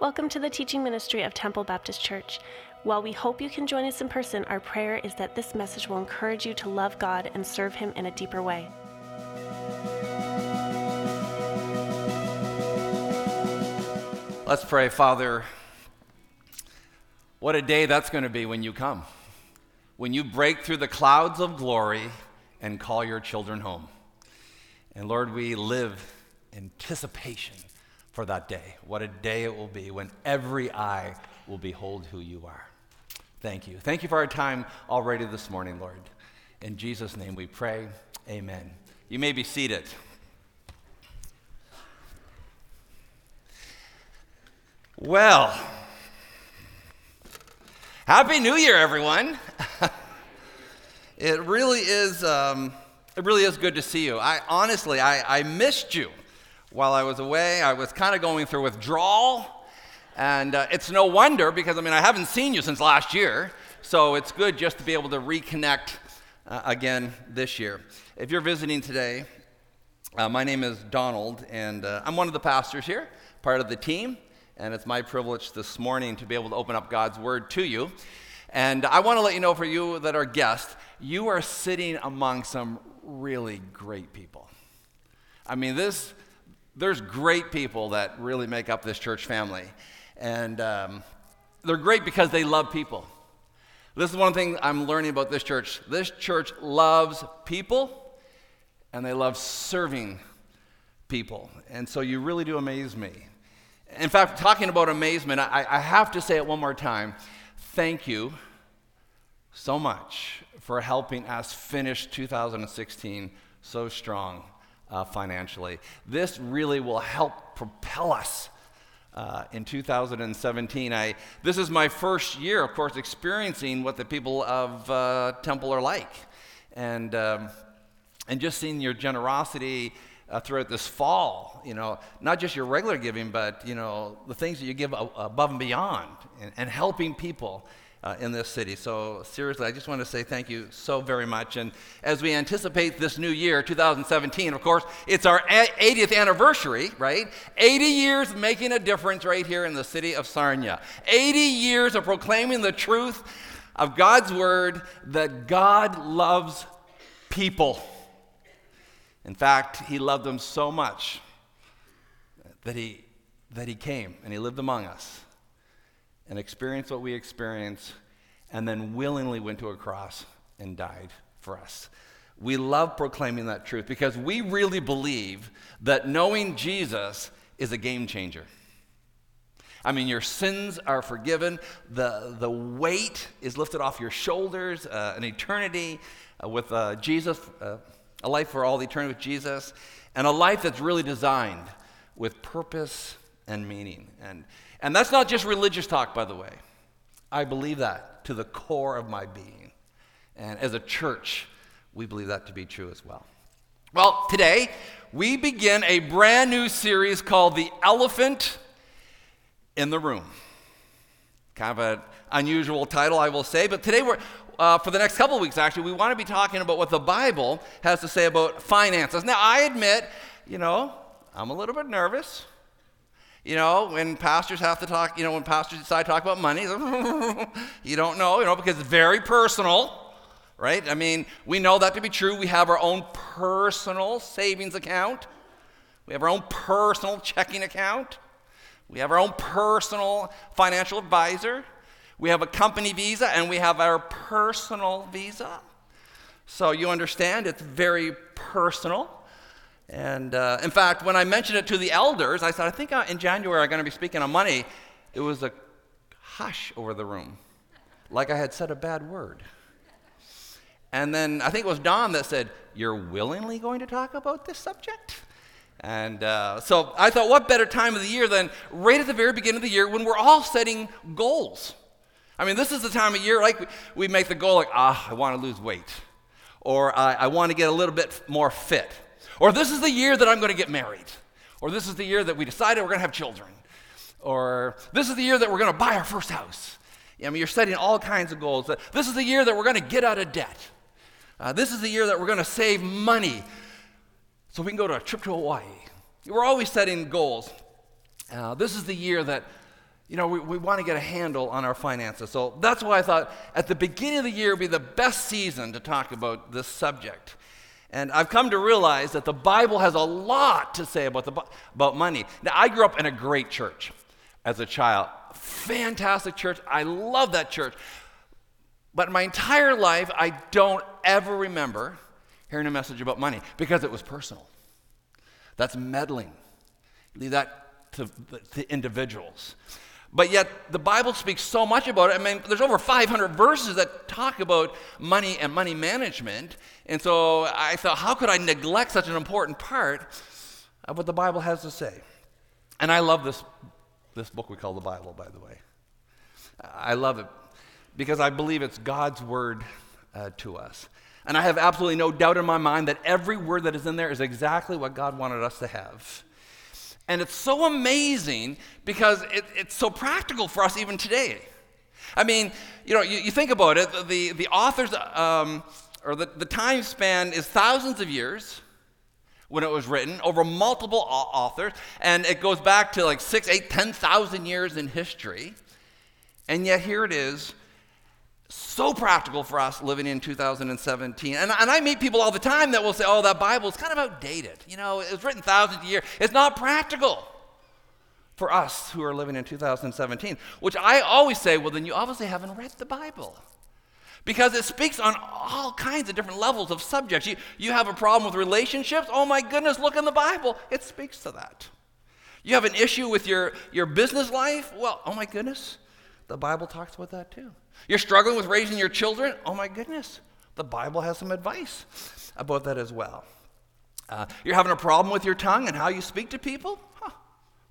Welcome to the teaching ministry of Temple Baptist Church. While we hope you can join us in person, our prayer is that this message will encourage you to love God and serve Him in a deeper way. Let's pray, Father. What a day that's going to be when you come, when you break through the clouds of glory and call your children home. And Lord, we live anticipation for that day. What a day it will be when every eye will behold who you are. Thank you. Thank you for our time already this morning, Lord. In Jesus' name we pray. Amen. You may be seated. Well, Happy New Year, everyone. it really is. Um, it really is good to see you. I honestly, I, I missed you while I was away. I was kind of going through withdrawal, and uh, it's no wonder because I mean I haven't seen you since last year, so it's good just to be able to reconnect uh, again this year. If you're visiting today, uh, my name is Donald, and uh, I'm one of the pastors here, part of the team and it's my privilege this morning to be able to open up God's Word to you. And I want to let you know for you that are guests, you are sitting among some really great people. I mean, this, there's great people that really make up this church family. And um, they're great because they love people. This is one thing I'm learning about this church. This church loves people and they love serving people. And so you really do amaze me. In fact, talking about amazement, I, I, have to say it one more time. Thank you so much for helping us finish 2016 so strong uh, financially. This really will help propel us uh, in 2017. I, this is my first year, of course, experiencing what the people of uh, Temple are like. And, um, and just seeing your generosity uh, throughout this fall, you know, not just your regular giving, but, you know, the things that you give above and beyond and, and helping people uh, in this city. So, seriously, I just want to say thank you so very much. And as we anticipate this new year, 2017, of course, it's our 80th anniversary, right? 80 years making a difference right here in the city of Sarnia. 80 years of proclaiming the truth of God's word that God loves people. In fact, he loved them so much that he, that he came and he lived among us and experienced what we experience and then willingly went to a cross and died for us. We love proclaiming that truth because we really believe that knowing Jesus is a game changer. I mean, your sins are forgiven, the, the weight is lifted off your shoulders, uh, an eternity uh, with uh, Jesus uh, a life for all eternity with Jesus, and a life that's really designed with purpose and meaning. And, and that's not just religious talk, by the way. I believe that to the core of my being. And as a church, we believe that to be true as well. Well, today we begin a brand new series called The Elephant in the Room. Kind of an unusual title, I will say, but today we're, uh, for the next couple of weeks, actually, we want to be talking about what the Bible has to say about finances. Now, I admit, you know, I'm a little bit nervous. You know, when pastors have to talk, you know, when pastors decide to talk about money, you don't know, you know, because it's very personal, right? I mean, we know that to be true. We have our own personal savings account, we have our own personal checking account, we have our own personal financial advisor. We have a company visa and we have our personal visa. So you understand, it's very personal. And uh, in fact, when I mentioned it to the elders, I said, I think uh, in January I'm going to be speaking on money. It was a hush over the room, like I had said a bad word. And then I think it was Don that said, You're willingly going to talk about this subject? And uh, so I thought, what better time of the year than right at the very beginning of the year when we're all setting goals? I mean, this is the time of year, like we make the goal, like, ah, I want to lose weight, or I, I want to get a little bit more fit, or this is the year that I'm going to get married, or this is the year that we decided we're going to have children, or this is the year that we're going to buy our first house. I mean, you're setting all kinds of goals. This is the year that we're going to get out of debt. Uh, this is the year that we're going to save money so we can go to a trip to Hawaii. We're always setting goals. Uh, this is the year that You know, we, we want to get a handle on our finances. So that's why I thought at the beginning of the year would be the best season to talk about this subject. And I've come to realize that the Bible has a lot to say about, the, about money. Now, I grew up in a great church as a child. Fantastic church. I love that church. But my entire life, I don't ever remember hearing a message about money because it was personal. That's meddling. Leave that to, to individuals. But yet, the Bible speaks so much about it. I mean, there's over 500 verses that talk about money and money management. And so I thought, how could I neglect such an important part of what the Bible has to say? And I love this, this book we call the Bible, by the way. I love it because I believe it's God's word uh, to us. And I have absolutely no doubt in my mind that every word that is in there is exactly what God wanted us to have. And it's so amazing because it, it's so practical for us even today. I mean, you know, you, you think about it, the, the author's, um, or the, the time span is thousands of years when it was written over multiple authors, and it goes back to like six, eight, ten thousand years in history. And yet here it is so practical for us living in 2017. And, and I meet people all the time that will say, oh, that Bible is kind of outdated. You know, it was written thousands of years. It's not practical for us who are living in 2017. Which I always say, well, then you obviously haven't read the Bible. Because it speaks on all kinds of different levels of subjects. You, you have a problem with relationships? Oh my goodness, look in the Bible. It speaks to that. You have an issue with your, your business life? Well, oh my goodness, the Bible talks about that too. You're struggling with raising your children? Oh my goodness, the Bible has some advice about that as well. Uh, you're having a problem with your tongue and how you speak to people? Huh,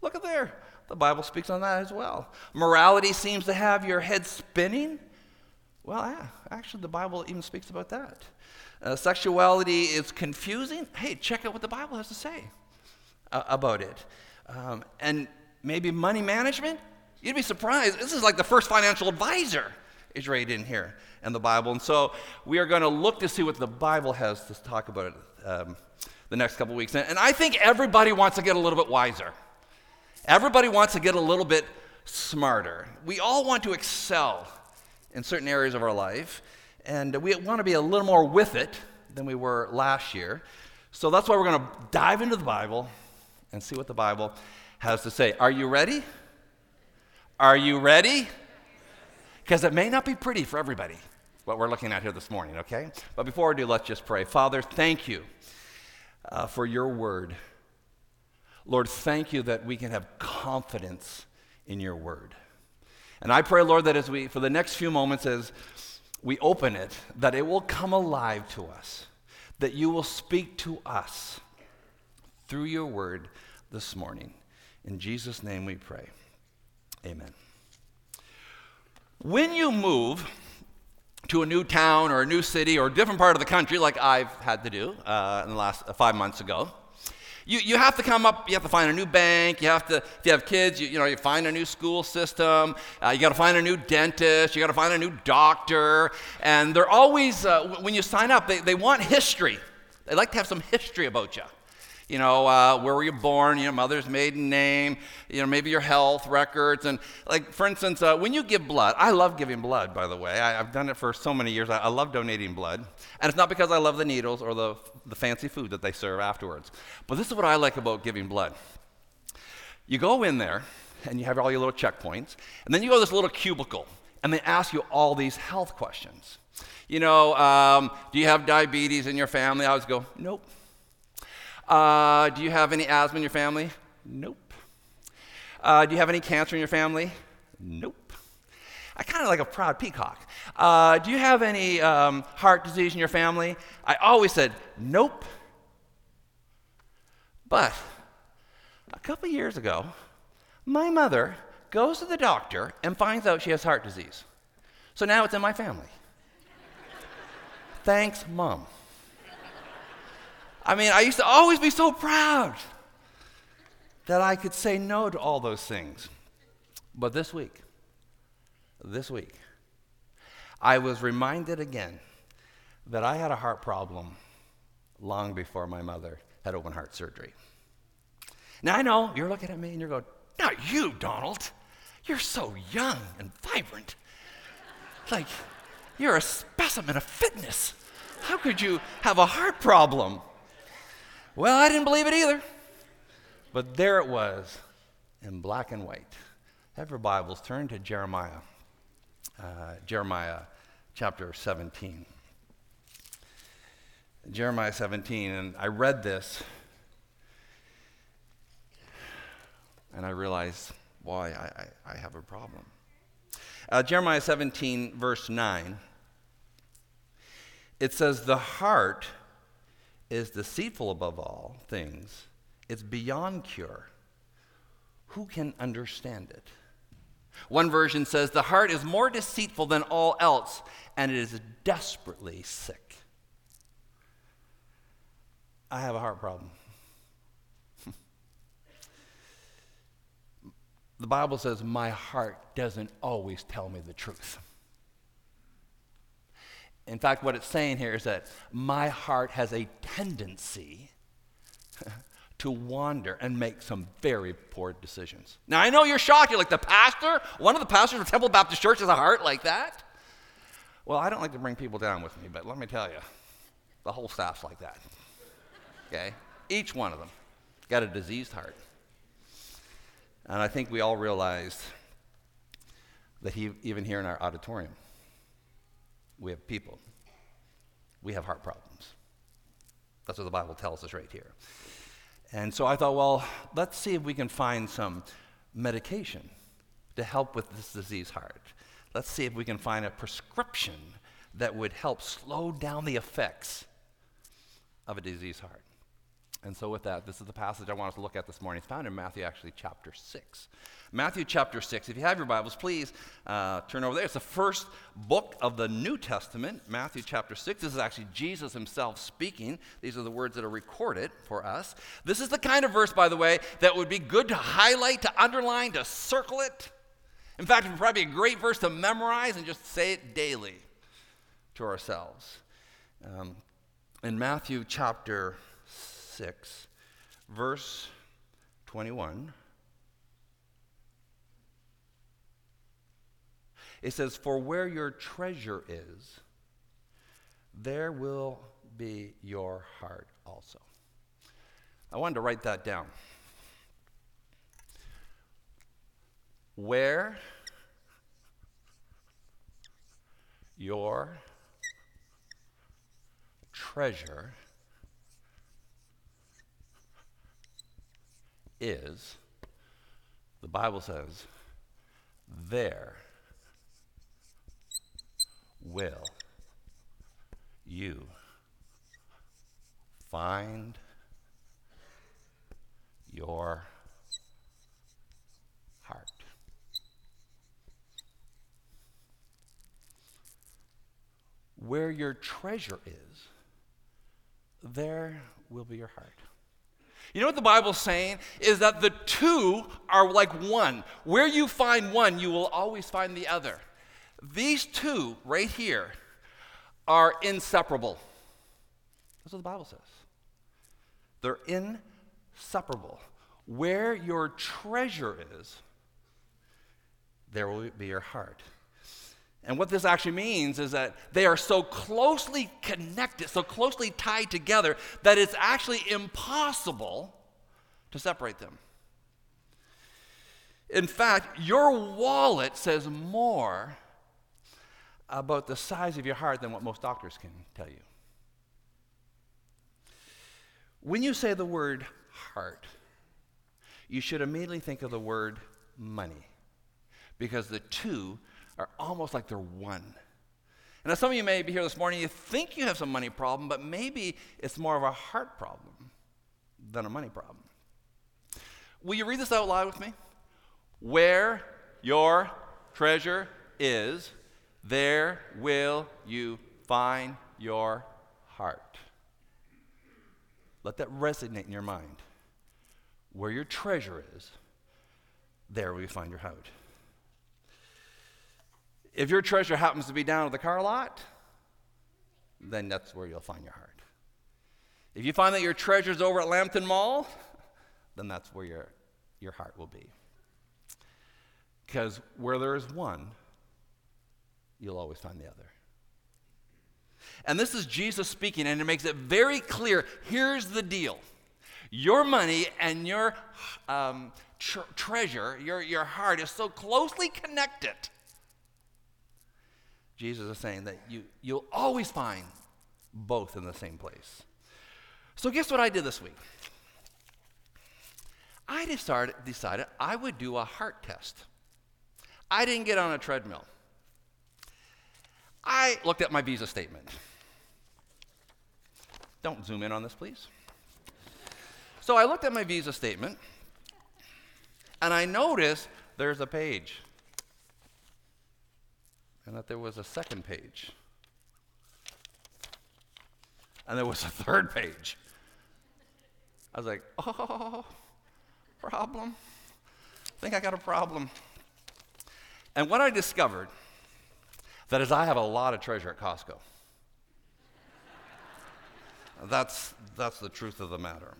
look at there. The Bible speaks on that as well. Morality seems to have your head spinning? Well, yeah, actually, the Bible even speaks about that. Uh, sexuality is confusing? Hey, check out what the Bible has to say uh, about it. Um, and maybe money management? You'd be surprised. This is like the first financial advisor is right in here in the Bible. And so we are going to look to see what the Bible has to talk about it um, the next couple weeks. And, and I think everybody wants to get a little bit wiser. Everybody wants to get a little bit smarter. We all want to excel in certain areas of our life. And we want to be a little more with it than we were last year. So that's why we're going to dive into the Bible and see what the Bible has to say. Are you ready? Are you ready? Because it may not be pretty for everybody, what we're looking at here this morning, okay? But before we do, let's just pray. Father, thank you uh, for your word. Lord, thank you that we can have confidence in your word. And I pray, Lord, that as we, for the next few moments, as we open it, that it will come alive to us, that you will speak to us through your word this morning. In Jesus' name we pray. Amen. When you move to a new town or a new city or a different part of the country, like I've had to do uh, in the last uh, five months ago, you, you have to come up, you have to find a new bank, you have to, if you have kids, you, you know, you find a new school system, uh, you got to find a new dentist, you got to find a new doctor, and they're always, uh, when you sign up, they, they want history. They like to have some history about you you know, uh, where were you born, you know, mother's maiden name, you know, maybe your health records. And like, for instance, uh, when you give blood, I love giving blood, by the way. I, have done it for so many years. I, I, love donating blood. And it's not because I love the needles or the, the fancy food that they serve afterwards. But this is what I like about giving blood. You go in there and you have all your little checkpoints, and then you go to this little cubicle, and they ask you all these health questions. You know, um, do you have diabetes in your family? I always go, nope. Uh, do you have any asthma in your family? Nope. Uh, do you have any cancer in your family? Nope. I kind of like a proud peacock. Uh, do you have any um, heart disease in your family? I always said, nope. But a couple years ago, my mother goes to the doctor and finds out she has heart disease. So now it's in my family. Thanks, mom. I mean, I used to always be so proud that I could say no to all those things. But this week, this week, I was reminded again that I had a heart problem long before my mother had open heart surgery. Now, I know you're looking at me and you're going, Not you, Donald. You're so young and vibrant. Like, you're a specimen of fitness. How could you have a heart problem? Well, I didn't believe it either. But there it was in black and white. Have your Bibles, turn to Jeremiah, uh, Jeremiah chapter 17. Jeremiah 17, and I read this and I realized why I, I, I have a problem. Uh, Jeremiah 17, verse 9, it says, The heart is deceitful above all things, it's beyond cure. Who can understand it? One version says, The heart is more deceitful than all else, and it is desperately sick. I have a heart problem. the Bible says, My heart doesn't always tell me the truth. In fact, what it's saying here is that my heart has a tendency to wander and make some very poor decisions. Now, I know you're shocked. You're like, the pastor? One of the pastors of Temple Baptist Church has a heart like that? Well, I don't like to bring people down with me, but let me tell you, the whole staff's like that. Okay? Each one of them got a diseased heart. And I think we all realized that he, even here in our auditorium, we have people. We have heart problems. That's what the Bible tells us right here. And so I thought, well, let's see if we can find some medication to help with this disease heart. Let's see if we can find a prescription that would help slow down the effects of a diseased heart. And so, with that, this is the passage I want us to look at this morning. It's found in Matthew, actually, chapter 6. Matthew chapter 6. If you have your Bibles, please uh, turn over there. It's the first book of the New Testament, Matthew chapter 6. This is actually Jesus himself speaking. These are the words that are recorded for us. This is the kind of verse, by the way, that would be good to highlight, to underline, to circle it. In fact, it would probably be a great verse to memorize and just say it daily to ourselves. Um, in Matthew chapter 6, verse 21. It says, For where your treasure is, there will be your heart also. I wanted to write that down. Where your treasure is, the Bible says, there will you find your heart. Where your treasure is, there will be your heart. You know what the Bible's saying? Is that the two are like one. Where you find one, you will always find the other. These two right here are inseparable. That's what the Bible says. They're inseparable. Where your treasure is, there will be your heart. And what this actually means is that they are so closely connected, so closely tied together, that it's actually impossible to separate them. In fact, your wallet says more about the size of your heart than what most doctors can tell you. When you say the word heart, you should immediately think of the word money because the two are almost like they're one. And now some of you may be here this morning, you think you have some money problem, but maybe it's more of a heart problem than a money problem. Will you read this out loud with me? Where your treasure is, there will you find your heart. Let that resonate in your mind. Where your treasure is, there will you find your heart. If your treasure happens to be down at the car lot, then that's where you'll find your heart. If you find that your treasure's over at Lambton Mall, then that's where your, your heart will be. Because where there is one, you'll always find the other. And this is Jesus speaking, and it makes it very clear here's the deal your money and your um, tr- treasure, your, your heart, is so closely connected. Jesus is saying that you, you'll always find both in the same place. So, guess what I did this week? I decided, decided I would do a heart test. I didn't get on a treadmill. I looked at my visa statement. Don't zoom in on this, please. So I looked at my visa statement and I noticed there's a page and that there was a second page and there was a third page. I was like, oh, problem. I think I got a problem. And what I discovered that is I have a lot of treasure at Costco. that's, that's the truth of the matter.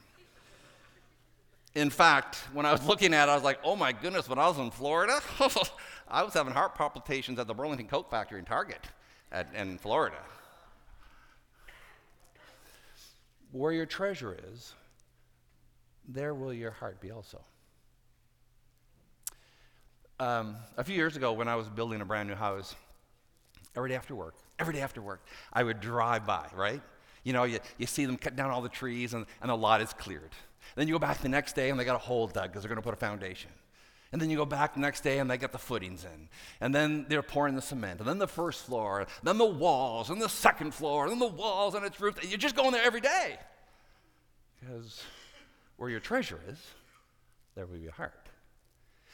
In fact, when I was looking at it, I was like, oh my goodness, when I was in Florida, I was having heart palpitations at the Burlington Coat Factory in Target at, in Florida. Where your treasure is, there will your heart be also. Um, a few years ago, when I was building a brand new house, every day after work, every day after work, I would drive by, right? You know, you, you see them cut down all the trees and, and the lot is cleared. Then you go back the next day and they got a hole dug because they're going to put a foundation. And then you go back the next day and they got the footings in. And then they're pouring the cement. And then the first floor, then the walls, and the second floor, and then the walls and its roof. You're just going there every day. Because where your treasure is, there will be your heart.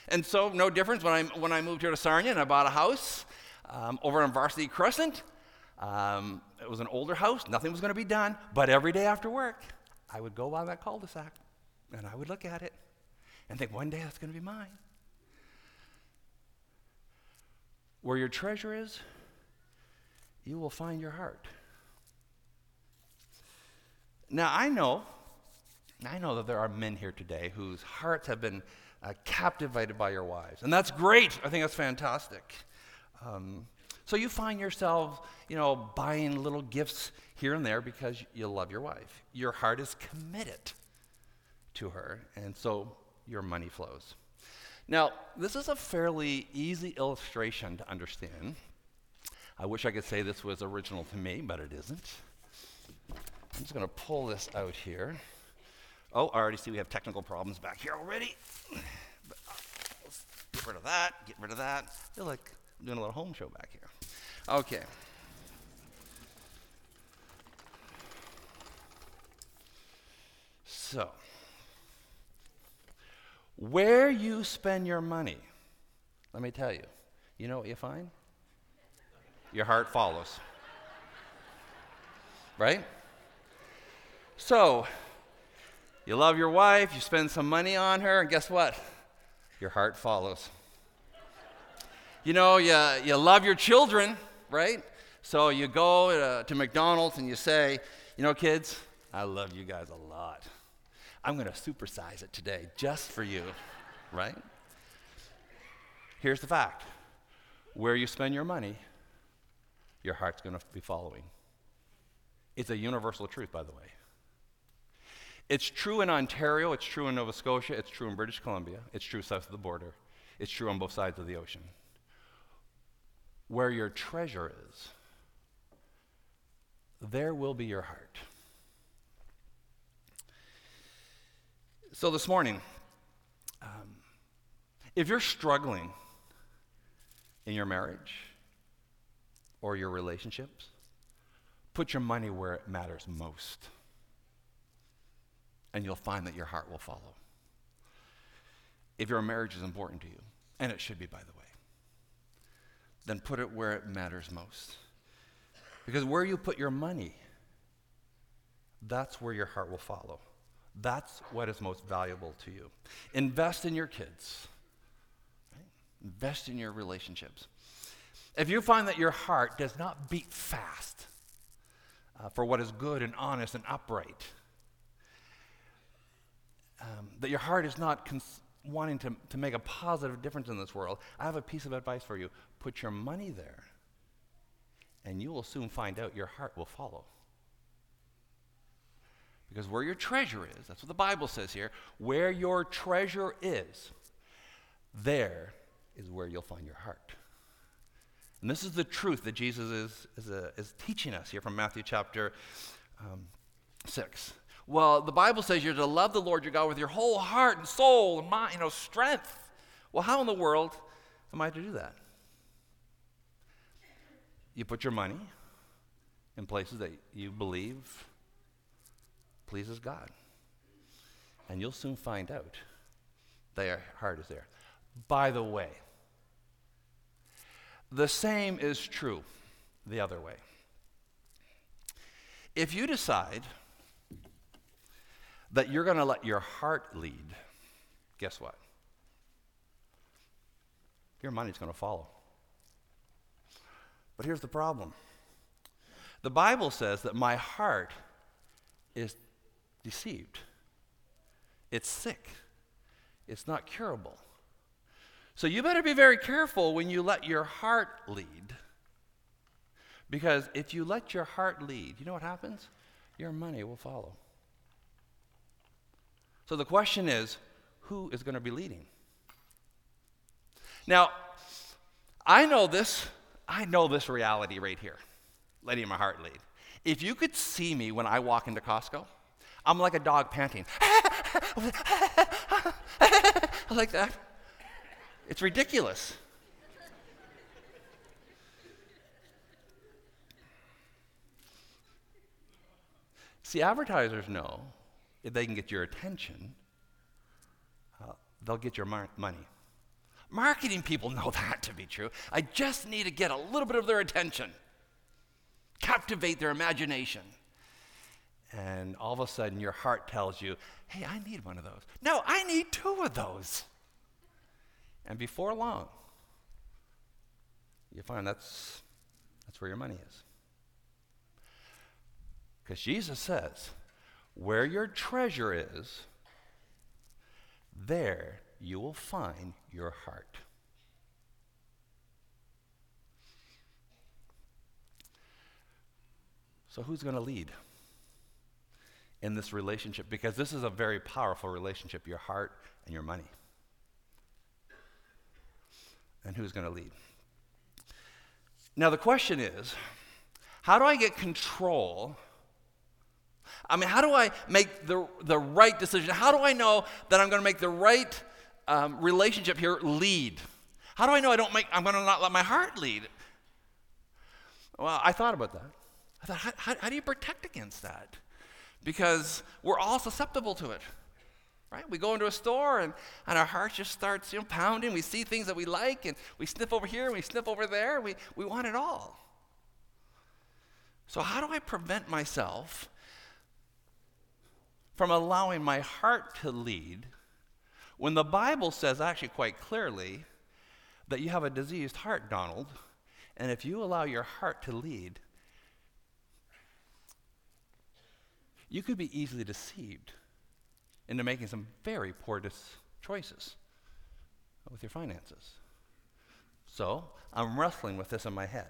And so, no difference when I, when I moved here to Sarnia and I bought a house um, over on Varsity Crescent. Um, it was an older house, nothing was going to be done, but every day after work, I would go by that cul de sac and I would look at it and think, one day that's going to be mine. Where your treasure is, you will find your heart. Now, I know, I know that there are men here today whose hearts have been uh, captivated by your wives. And that's great. I think that's fantastic. Um, so you find yourself, you know, buying little gifts here and there because you love your wife. Your heart is committed to her, and so your money flows. Now, this is a fairly easy illustration to understand. I wish I could say this was original to me, but it isn't. I'm just going to pull this out here. Oh, I already see we have technical problems back here already. But, uh, get rid of that, get rid of that. I feel like doing a little home show back here. Okay. So, where you spend your money, let me tell you, you know what you find? Your heart follows. Right? So, you love your wife, you spend some money on her, and guess what? Your heart follows. You know, you, you love your children, right? So you go uh, to McDonald's and you say, you know, kids, I love you guys a lot. I'm going to supersize it today just for you, right? Here's the fact where you spend your money, your heart's going to be following. It's a universal truth, by the way. It's true in Ontario, it's true in Nova Scotia, it's true in British Columbia, it's true south of the border, it's true on both sides of the ocean. Where your treasure is, there will be your heart. So this morning, um, if you're struggling in your marriage or your relationships, put your money where it matters most and you'll find that your heart will follow. If your marriage is important to you, and it should be, by the way, then put it where it matters most. Because where you put your money, that's where your heart will follow. That's what is most valuable to you. Invest in your kids, right? invest in your relationships. If you find that your heart does not beat fast uh, for what is good and honest and upright, um, that your heart is not cons- wanting to, to make a positive difference in this world, I have a piece of advice for you. Put your money there, and you will soon find out your heart will follow. Because where your treasure is, that's what the Bible says here, where your treasure is, there is where you'll find your heart. And this is the truth that Jesus is, is, a, is teaching us here from Matthew chapter um, 6. Well, the Bible says you're to love the Lord your God with your whole heart and soul and mind, you know, strength. Well, how in the world am I to do that? You put your money in places that you believe pleases God. And you'll soon find out your heart is there. By the way, the same is true the other way. If you decide that you're going to let your heart lead, guess what? Your money's going to follow. But here's the problem the Bible says that my heart is deceived, it's sick, it's not curable. So you better be very careful when you let your heart lead. Because if you let your heart lead, you know what happens? Your money will follow. So the question is who is going to be leading? Now, I know this, I know this reality right here, letting my heart lead. If you could see me when I walk into Costco, I'm like a dog panting. like that. It's ridiculous. See, advertisers know if they can get your attention, uh, they'll get your mar- money. Marketing people know that to be true. I just need to get a little bit of their attention, captivate their imagination. And all of a sudden, your heart tells you, hey, I need one of those. No, I need two of those. And before long, you find that's, that's where your money is. Because Jesus says, where your treasure is, there you will find your heart. So, who's going to lead in this relationship? Because this is a very powerful relationship your heart and your money. And who's going to lead? Now, the question is how do I get control I mean, how do I make the, the right decision? How do I know that I'm going to make the right um, relationship here lead? How do I know I don't make, I'm going to not let my heart lead? Well, I thought about that. I thought, how, how, how do you protect against that? Because we're all susceptible to it. Right? We go into a store and, and our heart just starts you know, pounding. We see things that we like and we sniff over here and we sniff over there. We, we want it all. So, how do I prevent myself from allowing my heart to lead when the Bible says actually quite clearly that you have a diseased heart, Donald, and if you allow your heart to lead, you could be easily deceived into making some very poor dis- choices with your finances. So I'm wrestling with this in my head.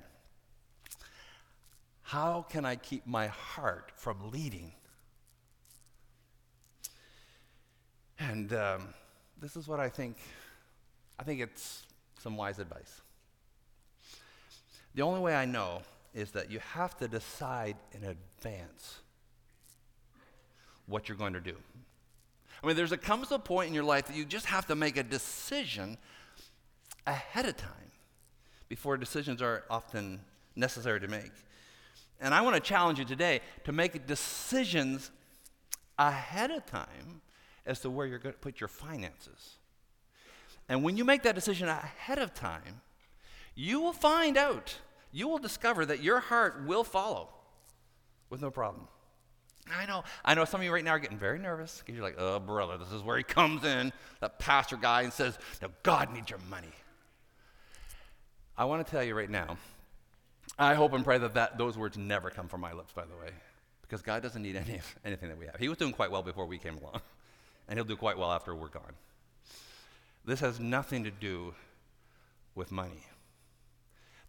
How can I keep my heart from leading And um, this is what I think. I think it's some wise advice. The only way I know is that you have to decide in advance what you're going to do. I mean, there's a comes a point in your life that you just have to make a decision ahead of time before decisions are often necessary to make. And I want to challenge you today to make decisions ahead of time as to where you're going to put your finances. And when you make that decision ahead of time, you will find out, you will discover that your heart will follow with no problem. I know, I know some of you right now are getting very nervous because you're like, oh, brother, this is where he comes in, that pastor guy, and says, now God needs your money. I want to tell you right now, I hope and pray that, that those words never come from my lips, by the way, because God doesn't need any, anything that we have. He was doing quite well before we came along and he'll do quite well after we're gone. This has nothing to do with money.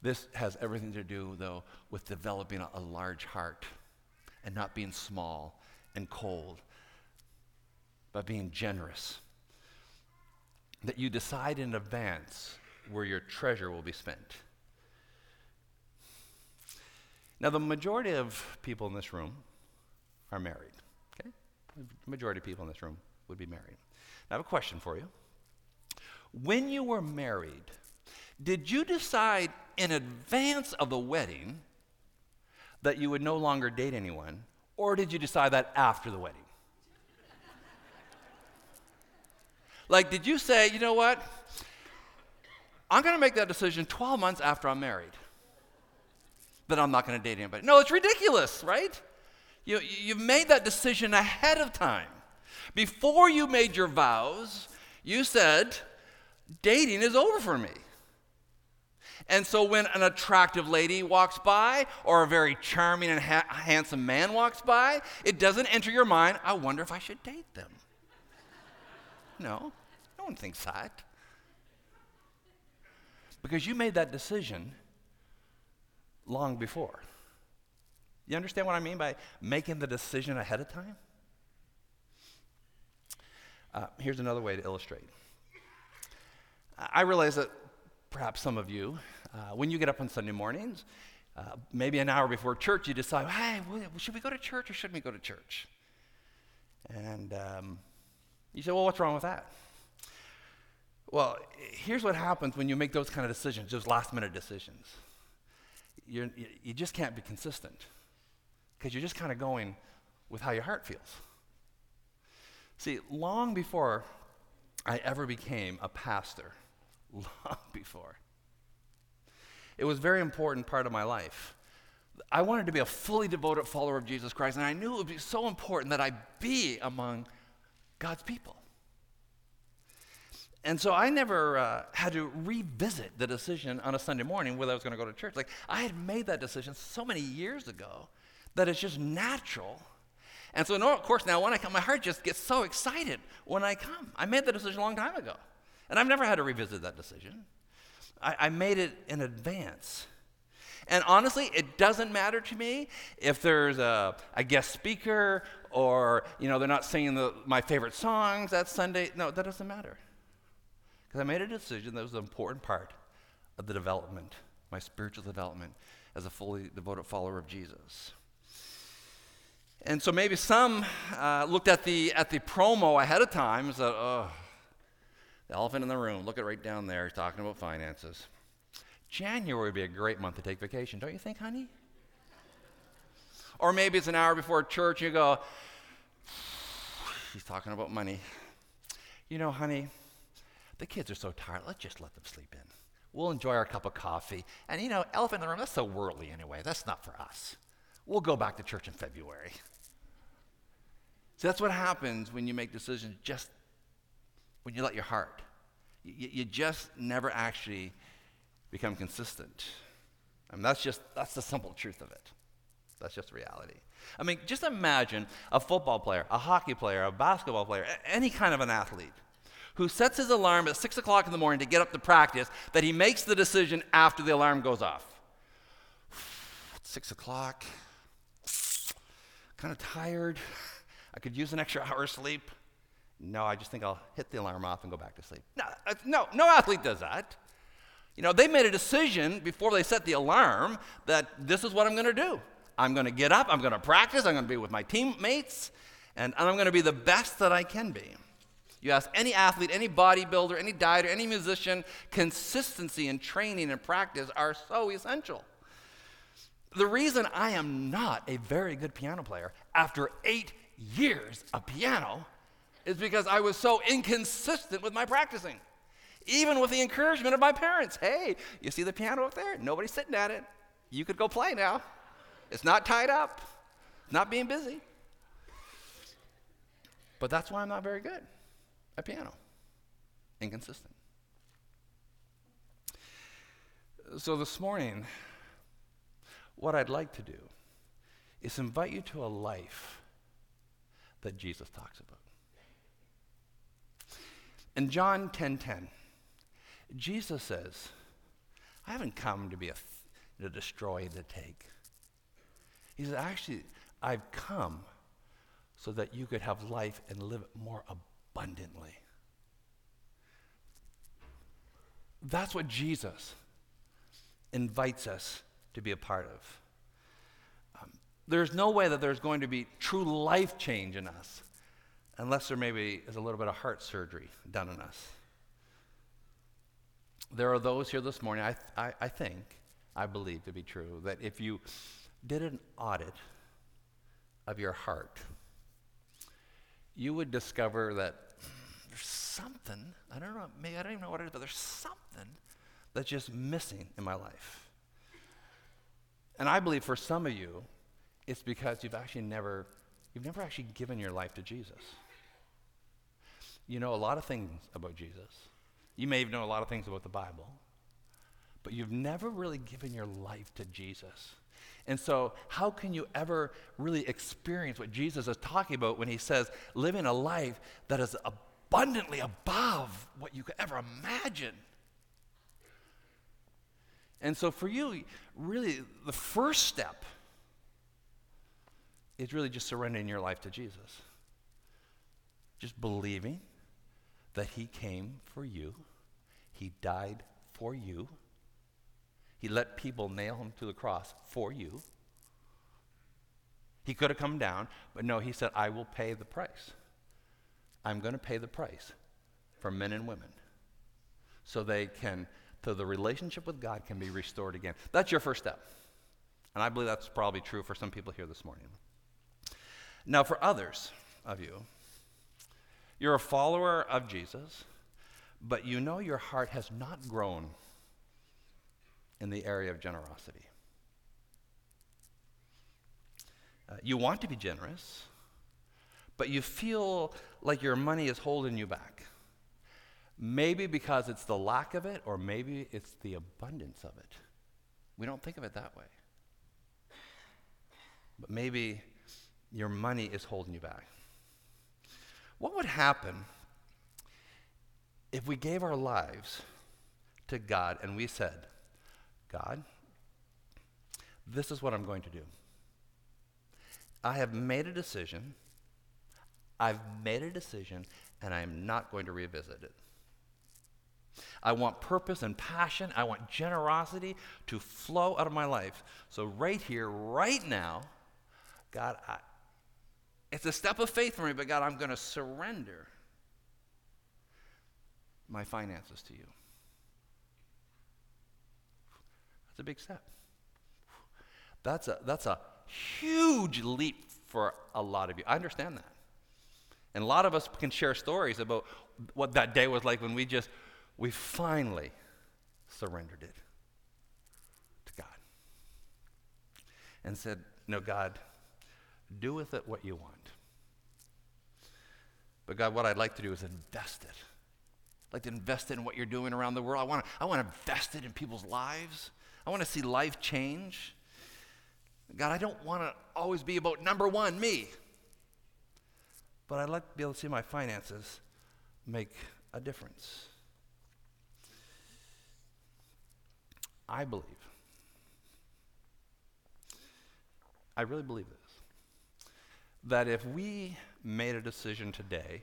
This has everything to do, though, with developing a, large heart and not being small and cold, but being generous. That you decide in advance where your treasure will be spent. Now, the majority of people in this room are married. Okay? The majority of people in this room would be married. Now, I have a question for you. When you were married, did you decide in advance of the wedding that you would no longer date anyone, or did you decide that after the wedding? like, did you say, you know what? I'm going to make that decision 12 months after I'm married that I'm not going to date anybody. No, it's ridiculous, right? You, you've made that decision ahead of time. Before you made your vows, you said, dating is over for me. And so when an attractive lady walks by or a very charming and ha- handsome man walks by, it doesn't enter your mind, I wonder if I should date them. No, no one thinks that. Because you made that decision long before. You understand what I mean by making the decision ahead of time? Uh, here's another way to illustrate. I realize that perhaps some of you, uh, when you get up on Sunday mornings, uh, maybe an hour before church, you decide, hey, should we go to church or shouldn't we go to church? And um, you say, well, what's wrong with that? Well, here's what happens when you make those kind of decisions, those last minute decisions you're, you just can't be consistent because you're just kind of going with how your heart feels. See, long before I ever became a pastor, long before, it was a very important part of my life. I wanted to be a fully devoted follower of Jesus Christ, and I knew it would be so important that I be among God's people. And so I never uh, had to revisit the decision on a Sunday morning whether I was going to go to church. Like, I had made that decision so many years ago that it's just natural. And so, of course, now when I come, my heart just gets so excited when I come. I made the decision a long time ago. And I've never had to revisit that decision. I, I made it in advance. And honestly, it doesn't matter to me if there's a, a guest speaker or, you know, they're not singing the, my favorite songs that Sunday. No, that doesn't matter. Because I made a decision that was an important part of the development, my spiritual development as a fully devoted follower of Jesus. And so maybe some uh, looked at the, at the promo ahead of time and said, oh, the elephant in the room, look at right down there, he's talking about finances. January would be a great month to take vacation, don't you think, honey? Or maybe it's an hour before church, and you go, he's talking about money. You know, honey, the kids are so tired. Let's just let them sleep in. We'll enjoy our cup of coffee. And you know, elephant in the room, that's so worldly anyway. That's not for us. We'll go back to church in February. So that's what happens when you make decisions just when you let your heart. You, you just never actually become consistent. I mean, that's just, that's the simple truth of it. That's just reality. I mean, just imagine a football player, a hockey player, a basketball player, any kind of an athlete who sets his alarm at 6 o'clock in the morning to get up to practice that he makes the decision after the alarm goes off. 6 o'clock. Kind of tired. I could use an extra hour of sleep. No, I just think I'll hit the alarm off and go back to sleep. No, uh, no, no athlete does that. You know, they made a decision before they set the alarm that this is what I'm going to do. I'm going to get up, I'm going to practice, I'm going to be with my teammates, and I'm going to be the best that I can be. You ask any athlete, any bodybuilder, any dieter, any musician, consistency and training and practice are so essential. The reason I am not a very good piano player after eight years of piano is because I was so inconsistent with my practicing. Even with the encouragement of my parents. Hey, you see the piano up there? Nobody's sitting at it. You could go play now. It's not tied up, it's not being busy. But that's why I'm not very good at piano. Inconsistent. So this morning, what I'd like to do is invite you to a life that Jesus talks about. In John 10:10, 10, 10, Jesus says, I haven't come to be a th- to destroy, to take. He says, actually, I've come so that you could have life and live it more abundantly. That's what Jesus invites us to be a part of. Um, there's no way that there's going to be true life change in us unless there maybe is a little bit of heart surgery done in us. There are those here this morning, I, I, I think, I believe to be true, that if you did an audit of your heart, you would discover that there's something, I don't know, maybe I don't even know what it is, but there's something that's just missing in my life. And I believe for some of you, it's because you've actually never, you've never actually given your life to Jesus. You know a lot of things about Jesus. You may even know a lot of things about the Bible, but you've never really given your life to Jesus. And so, how can you ever really experience what Jesus is talking about when he says living a life that is abundantly above what you could ever imagine? And so, for you, really, the first step is really just surrendering your life to Jesus. Just believing that He came for you, He died for you, He let people nail Him to the cross for you. He could have come down, but no, He said, I will pay the price. I'm going to pay the price for men and women so they can, so the relationship with God can be restored again. That's your first step. And I believe that's probably true for some people here this morning. Now, for others of you, you're a follower of Jesus, but you know your heart has not grown in the area of generosity. Uh, you want to be generous, but you feel like your money is holding you back. Maybe because it's the lack of it, or maybe it's the abundance of it. We don't think of it that way. But maybe your money is holding you back. What would happen if we gave our lives to God and we said, God, this is what I'm going to do. I have made a decision. I've made a decision, and I'm not going to revisit it. I want purpose and passion. I want generosity to flow out of my life. So, right here, right now, God, I, it's a step of faith for me, but God, I'm going to surrender my finances to you. That's a big step. That's a, that's a huge leap for a lot of you. I understand that. And a lot of us can share stories about what that day was like when we just, we finally surrendered it to God and said, No, God, do with it what you want. But God, what I'd like to do is invest it. I'd like to invest it in what you're doing around the world. I want to, I want to invest it in people's lives. I want to see life change. God, I don't want to always be about number one, me. But I'd like to be able to see my finances make a difference. I believe, I really believe this that if we made a decision today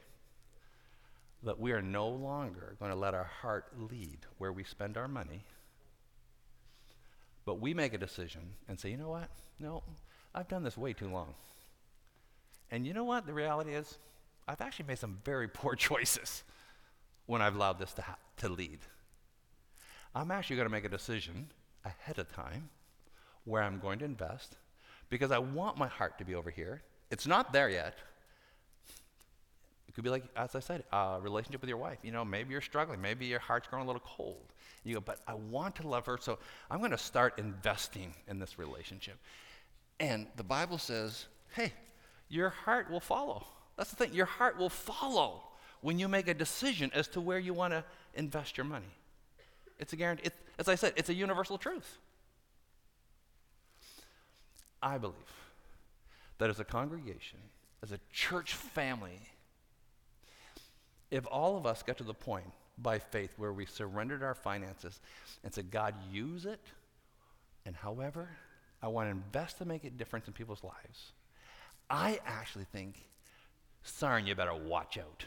that we are no longer going to let our heart lead where we spend our money, but we make a decision and say, you know what? No, I've done this way too long. And you know what? The reality is, I've actually made some very poor choices when I've allowed this to, ha- to lead. I'm actually going to make a decision ahead of time where I'm going to invest because I want my heart to be over here it's not there yet. It could be like, as I said, a relationship with your wife. You know, maybe you're struggling. Maybe your heart's growing a little cold. You go, but I want to love her, so I'm going to start investing in this relationship. And the Bible says, hey, your heart will follow. That's the thing. Your heart will follow when you make a decision as to where you want to invest your money. It's a guarantee. As I said, it's a universal truth. I believe that as a congregation, as a church family, if all of us got to the point by faith where we surrendered our finances and said, God, use it, and however, I want to invest to make a difference in people's lives, I actually think, Sarn, you better watch out.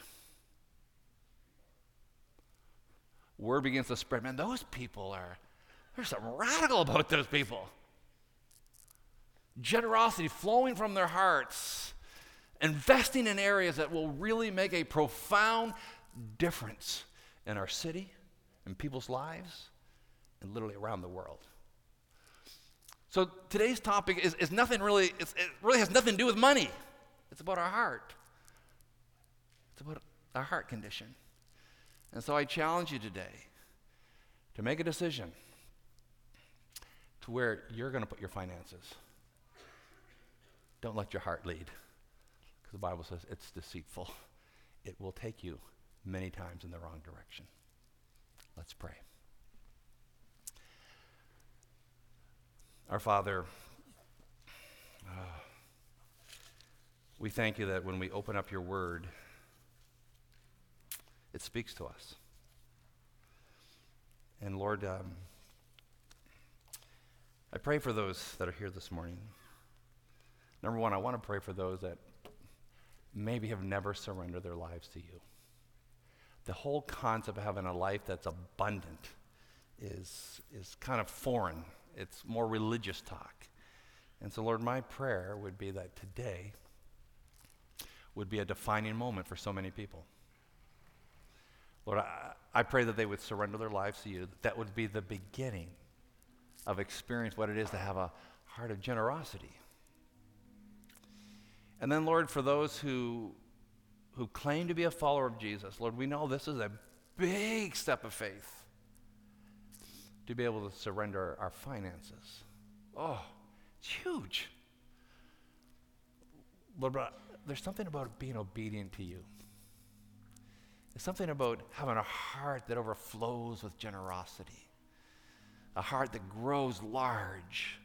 Word begins to spread. Man, those people are, there's something radical about those people. Generosity flowing from their hearts, investing in areas that will really make a profound difference in our city, in people's lives, and literally around the world. So today's topic is, is nothing really, it really has nothing to do with money. It's about our heart. It's about our heart condition. And so I challenge you today to make a decision to where you're going to put your finances. Don't let your heart lead, because the Bible says it's deceitful. It will take you many times in the wrong direction. Let's pray. Our Father, uh, we thank you that when we open up your word, it speaks to us. And Lord, um, I pray for those that are here this morning. Number one, I want to pray for those that maybe have never surrendered their lives to you the whole concept of having a life that's abundant is, is kind of foreign. It's more religious talk. And so, Lord, my prayer would be that today would be a defining moment for so many people. Lord, I, I pray that they would surrender their lives to you. That, would be the beginning of experience what it is to have a heart of generosity. And then, Lord, for those who who claim to be a follower of Jesus, Lord, we know this is a big step of faith to be able to surrender our finances. Oh, it's huge. Lord, there's something about being obedient to you. There's something about having a heart that overflows with generosity, a heart that grows large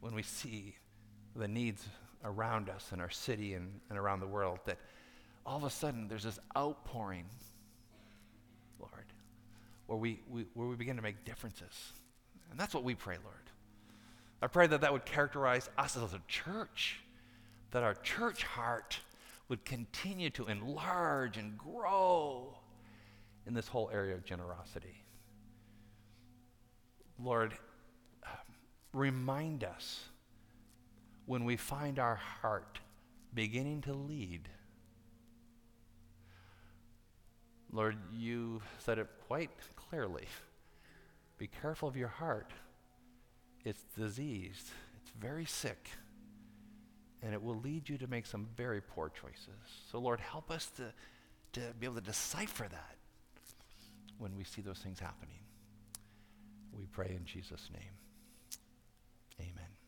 when we see the needs around us in our city and, and around the world that all of a sudden there's this outpouring, Lord, where we, we, where we begin to make differences. And that's what we pray, Lord. I pray that that would characterize us as a church, that our church heart would continue to enlarge and grow in this whole area of generosity. Lord, remind us when we find our heart beginning to lead Lord, you said it quite clearly. Be careful of your heart. It's diseased, it's very sick, and it will lead you to make some very poor choices. So, Lord, help us to, to be able to decipher that when we see those things happening. We pray in Jesus' name. Amen.